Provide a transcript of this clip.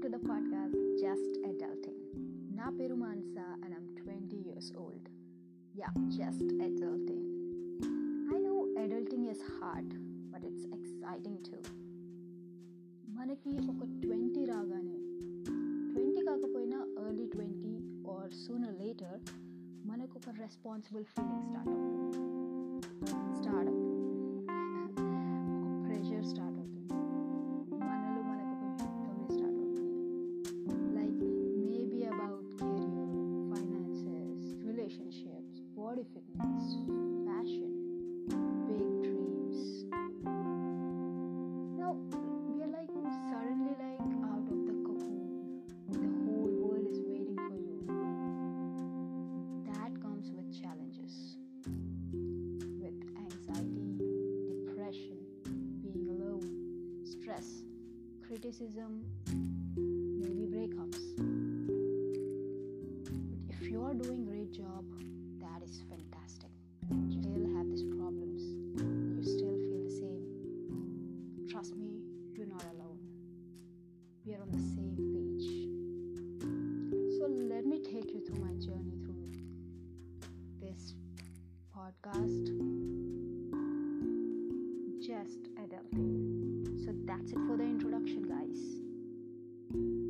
welcome to the podcast Just Adulting. Na peru Mansa and I'm 20 years old. Yeah, just adulting. I know adulting is hard, but it's exciting too. మనకి ఒక twenty 20 twenty కాకపోయినా early twenty or sooner later మనకు ఒక responsible feeling start అవుతుంది what if it means passion, big dreams. Now we are like suddenly like out of the cocoon. The whole world is waiting for you. That comes with challenges, with anxiety, depression, being alone, stress, criticism, maybe breakups. But if you are doing is fantastic. You still have these problems. You still feel the same. Trust me, you're not alone. We are on the same page. So let me take you through my journey through this podcast. Just adulting. So that's it for the introduction, guys.